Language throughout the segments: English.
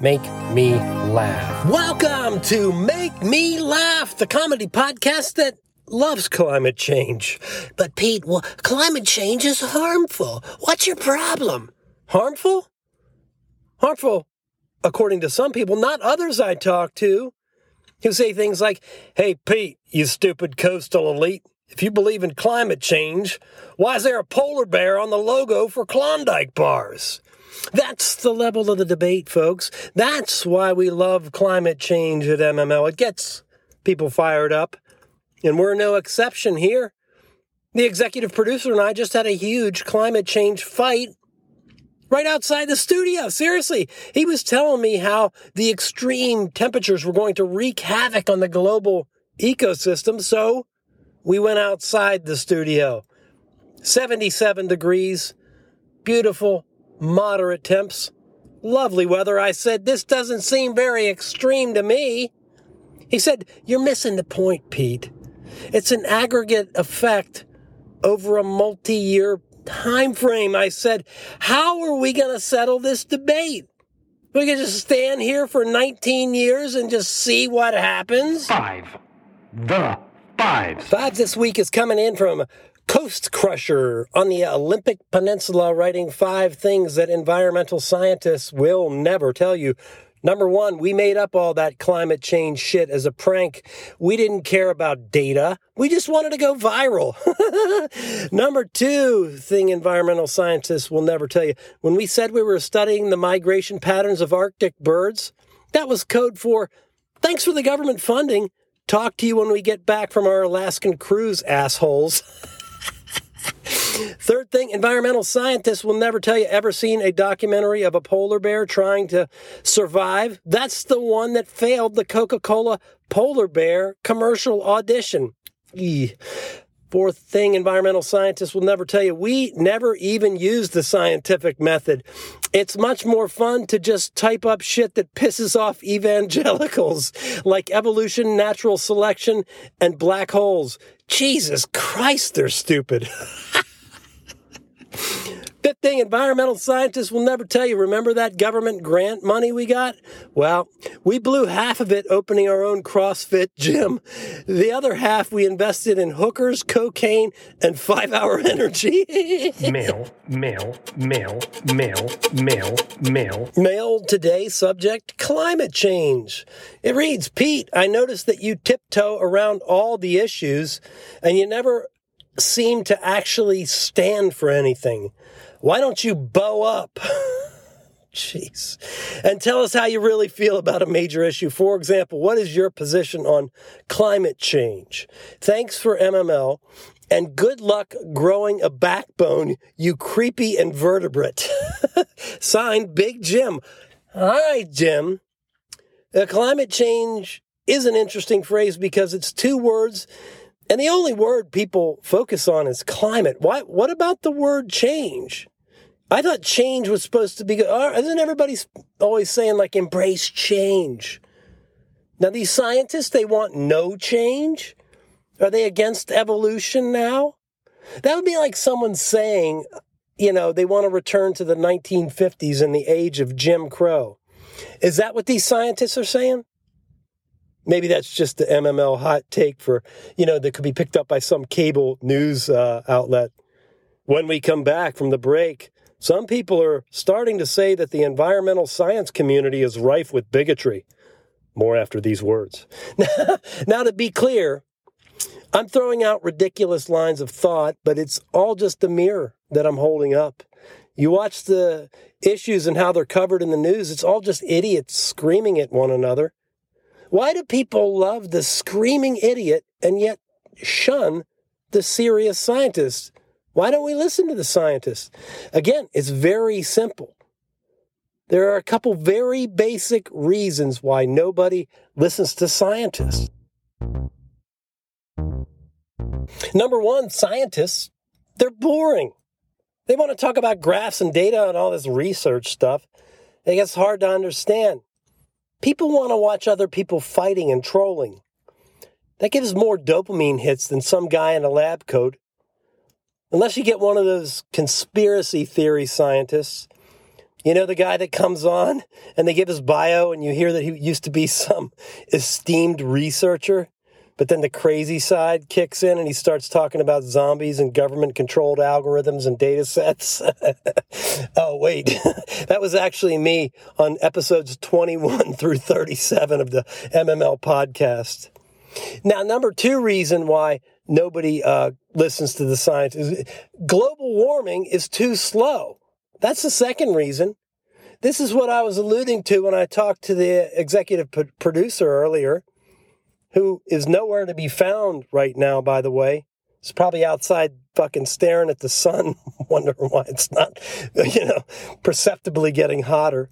make me laugh. Welcome to Make Me Laugh, the comedy podcast that loves climate change. But Pete, well, climate change is harmful. What's your problem? Harmful? Harmful, according to some people, not others I talk to, who say things like, Hey, Pete, you stupid coastal elite. If you believe in climate change, why is there a polar bear on the logo for Klondike bars? That's the level of the debate, folks. That's why we love climate change at MML. It gets people fired up, and we're no exception here. The executive producer and I just had a huge climate change fight right outside the studio. Seriously, he was telling me how the extreme temperatures were going to wreak havoc on the global ecosystem. So we went outside the studio. 77 degrees, beautiful, moderate temps, lovely weather. I said, This doesn't seem very extreme to me. He said, You're missing the point, Pete. It's an aggregate effect over a multi year time frame. I said, How are we going to settle this debate? We can just stand here for 19 years and just see what happens. Five. The five. Five this week is coming in from Coast Crusher on the Olympic Peninsula, writing five things that environmental scientists will never tell you. Number one, we made up all that climate change shit as a prank. We didn't care about data. We just wanted to go viral. Number two thing environmental scientists will never tell you. When we said we were studying the migration patterns of Arctic birds, that was code for thanks for the government funding. Talk to you when we get back from our Alaskan cruise, assholes. Third thing, environmental scientists will never tell you ever seen a documentary of a polar bear trying to survive. That's the one that failed the Coca Cola polar bear commercial audition. Fourth thing, environmental scientists will never tell you we never even use the scientific method. It's much more fun to just type up shit that pisses off evangelicals, like evolution, natural selection, and black holes. Jesus Christ, they're stupid. Fifth thing, environmental scientists will never tell you. Remember that government grant money we got? Well, we blew half of it opening our own CrossFit gym. The other half we invested in hookers, cocaine, and five hour energy. Mail, mail, mail, mail, mail, mail. Mail today, subject climate change. It reads Pete, I noticed that you tiptoe around all the issues and you never seem to actually stand for anything. Why don't you bow up? Jeez. And tell us how you really feel about a major issue. For example, what is your position on climate change? Thanks for MML and good luck growing a backbone, you creepy invertebrate. Signed, Big Jim. All right, Jim. Uh, climate change is an interesting phrase because it's two words and the only word people focus on is climate. Why, what about the word change? I thought change was supposed to be good. Uh, isn't everybody always saying, like, embrace change? Now, these scientists, they want no change? Are they against evolution now? That would be like someone saying, you know, they want to return to the 1950s and the age of Jim Crow. Is that what these scientists are saying? Maybe that's just the MML hot take for, you know, that could be picked up by some cable news uh, outlet. When we come back from the break, some people are starting to say that the environmental science community is rife with bigotry. More after these words. now, to be clear, I'm throwing out ridiculous lines of thought, but it's all just a mirror that I'm holding up. You watch the issues and how they're covered in the news, it's all just idiots screaming at one another. Why do people love the screaming idiot and yet shun the serious scientists? Why don't we listen to the scientists? Again, it's very simple. There are a couple very basic reasons why nobody listens to scientists. Number one, scientists, they're boring. They want to talk about graphs and data and all this research stuff. It gets hard to understand. People want to watch other people fighting and trolling. That gives more dopamine hits than some guy in a lab coat. Unless you get one of those conspiracy theory scientists, You know, the guy that comes on and they give his bio and you hear that he used to be some esteemed researcher, but then the crazy side kicks in and he starts talking about zombies and government controlled algorithms and data sets. oh, wait, that was actually me on episodes 21 through 37 of the MML podcast. Now, number two reason why nobody uh, listens to the science is global warming is too slow. That's the second reason. This is what I was alluding to when I talked to the executive producer earlier, who is nowhere to be found right now, by the way. He's probably outside fucking staring at the sun, wondering why it's not, you know, perceptibly getting hotter.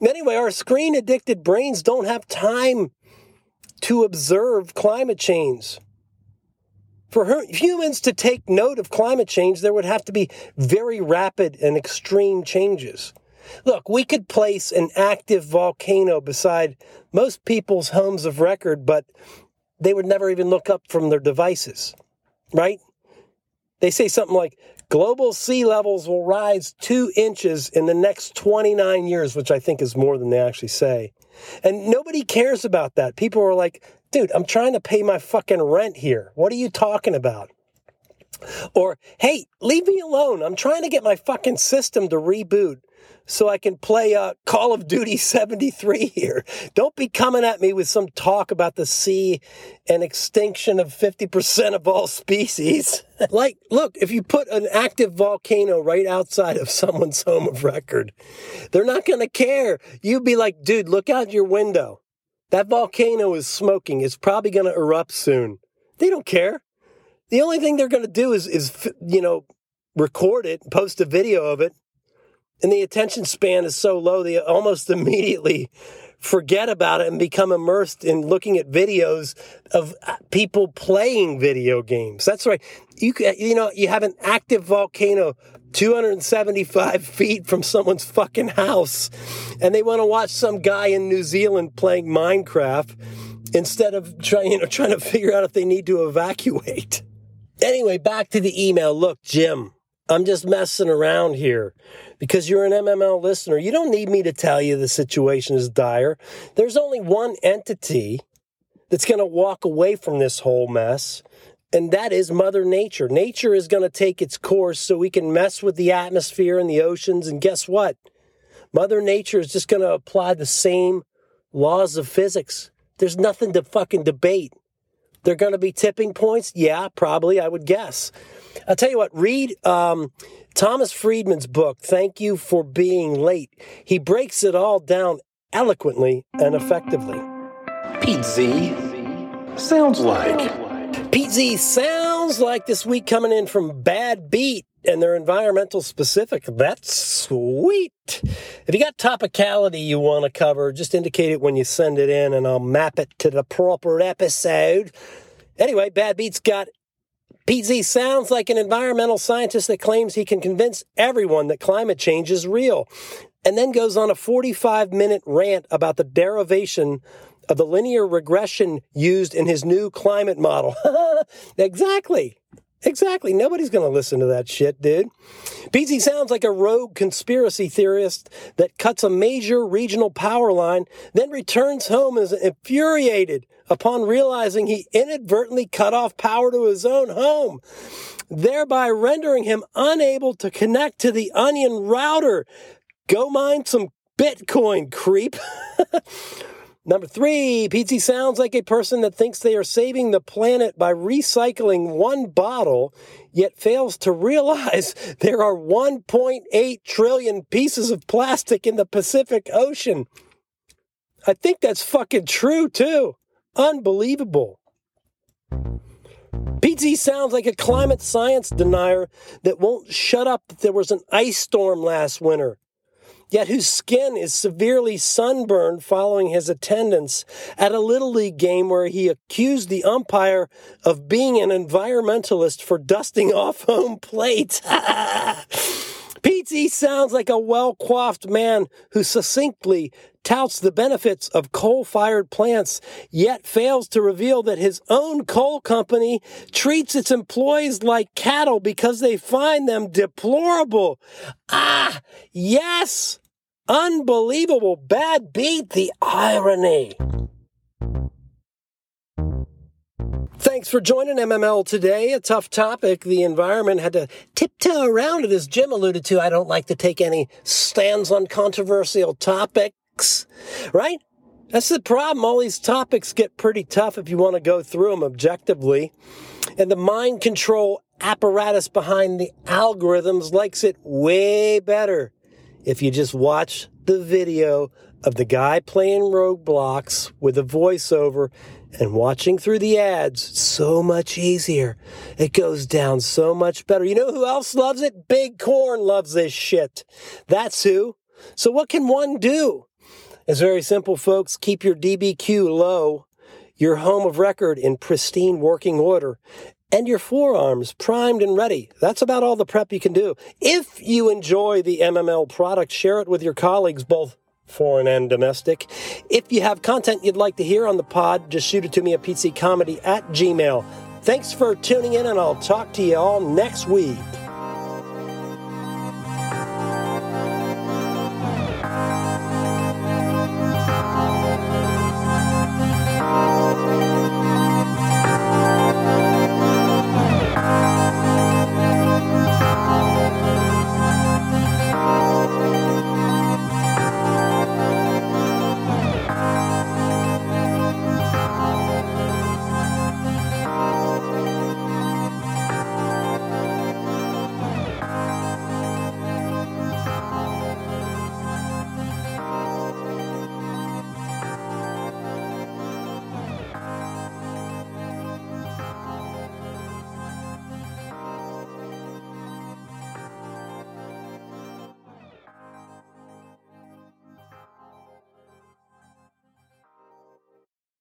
Anyway, our screen addicted brains don't have time to observe climate change. For humans to take note of climate change, there would have to be very rapid and extreme changes. Look, we could place an active volcano beside most people's homes of record, but they would never even look up from their devices, right? They say something like global sea levels will rise two inches in the next 29 years, which I think is more than they actually say. And nobody cares about that. People are like, dude, I'm trying to pay my fucking rent here. What are you talking about? Or, hey, leave me alone. I'm trying to get my fucking system to reboot so I can play uh, Call of Duty 73 here. Don't be coming at me with some talk about the sea and extinction of 50% of all species. like, look, if you put an active volcano right outside of someone's home of record, they're not going to care. You'd be like, dude, look out your window. That volcano is smoking. It's probably going to erupt soon. They don't care. The only thing they're going to do is, is, you know, record it, post a video of it, and the attention span is so low they almost immediately forget about it and become immersed in looking at videos of uh, people playing video games. That's right. You you know you have an active volcano 275 feet from someone's fucking house, and they want to watch some guy in New Zealand playing Minecraft instead of trying you know trying to figure out if they need to evacuate. Anyway, back to the email. Look, Jim, I'm just messing around here because you're an MML listener. You don't need me to tell you the situation is dire. There's only one entity that's going to walk away from this whole mess, and that is Mother Nature. Nature is going to take its course so we can mess with the atmosphere and the oceans. And guess what? Mother Nature is just going to apply the same laws of physics. There's nothing to fucking debate. They're going to be tipping points? Yeah, probably, I would guess. I'll tell you what, read um, Thomas Friedman's book, Thank You for Being Late. He breaks it all down eloquently and effectively. Pete Z sounds like. Pete Z sounds like this week coming in from Bad Beat and they're environmental specific. That's sweet. If you got topicality you want to cover, just indicate it when you send it in and I'll map it to the proper episode. Anyway, Bad Beat's got PZ sounds like an environmental scientist that claims he can convince everyone that climate change is real, and then goes on a 45 minute rant about the derivation of the linear regression used in his new climate model. exactly. Exactly. Nobody's going to listen to that shit, dude. PZ sounds like a rogue conspiracy theorist that cuts a major regional power line, then returns home as infuriated upon realizing he inadvertently cut off power to his own home, thereby rendering him unable to connect to the onion router. Go mine some Bitcoin, creep. Number three, PZ sounds like a person that thinks they are saving the planet by recycling one bottle, yet fails to realize there are 1.8 trillion pieces of plastic in the Pacific Ocean. I think that's fucking true, too. Unbelievable. PZ sounds like a climate science denier that won't shut up that there was an ice storm last winter yet whose skin is severely sunburned following his attendance at a Little League game where he accused the umpire of being an environmentalist for dusting off home plate. Pete sounds like a well coiffed man who succinctly touts the benefits of coal fired plants, yet fails to reveal that his own coal company treats its employees like cattle because they find them deplorable. Ah, yes! Unbelievable bad beat, the irony. Thanks for joining MML today. A tough topic. The environment had to tiptoe around it, as Jim alluded to. I don't like to take any stands on controversial topics, right? That's the problem. All these topics get pretty tough if you want to go through them objectively. And the mind control apparatus behind the algorithms likes it way better if you just watch the video of the guy playing Roblox with a voiceover and watching through the ads so much easier. It goes down so much better. You know who else loves it? Big Corn loves this shit. That's who. So what can one do? It's very simple, folks. Keep your DBQ low, your home of record in pristine working order, and your forearms primed and ready. That's about all the prep you can do. If you enjoy the MML product, share it with your colleagues, both foreign and domestic. If you have content you'd like to hear on the pod, just shoot it to me at petezcomedy at gmail. Thanks for tuning in, and I'll talk to you all next week.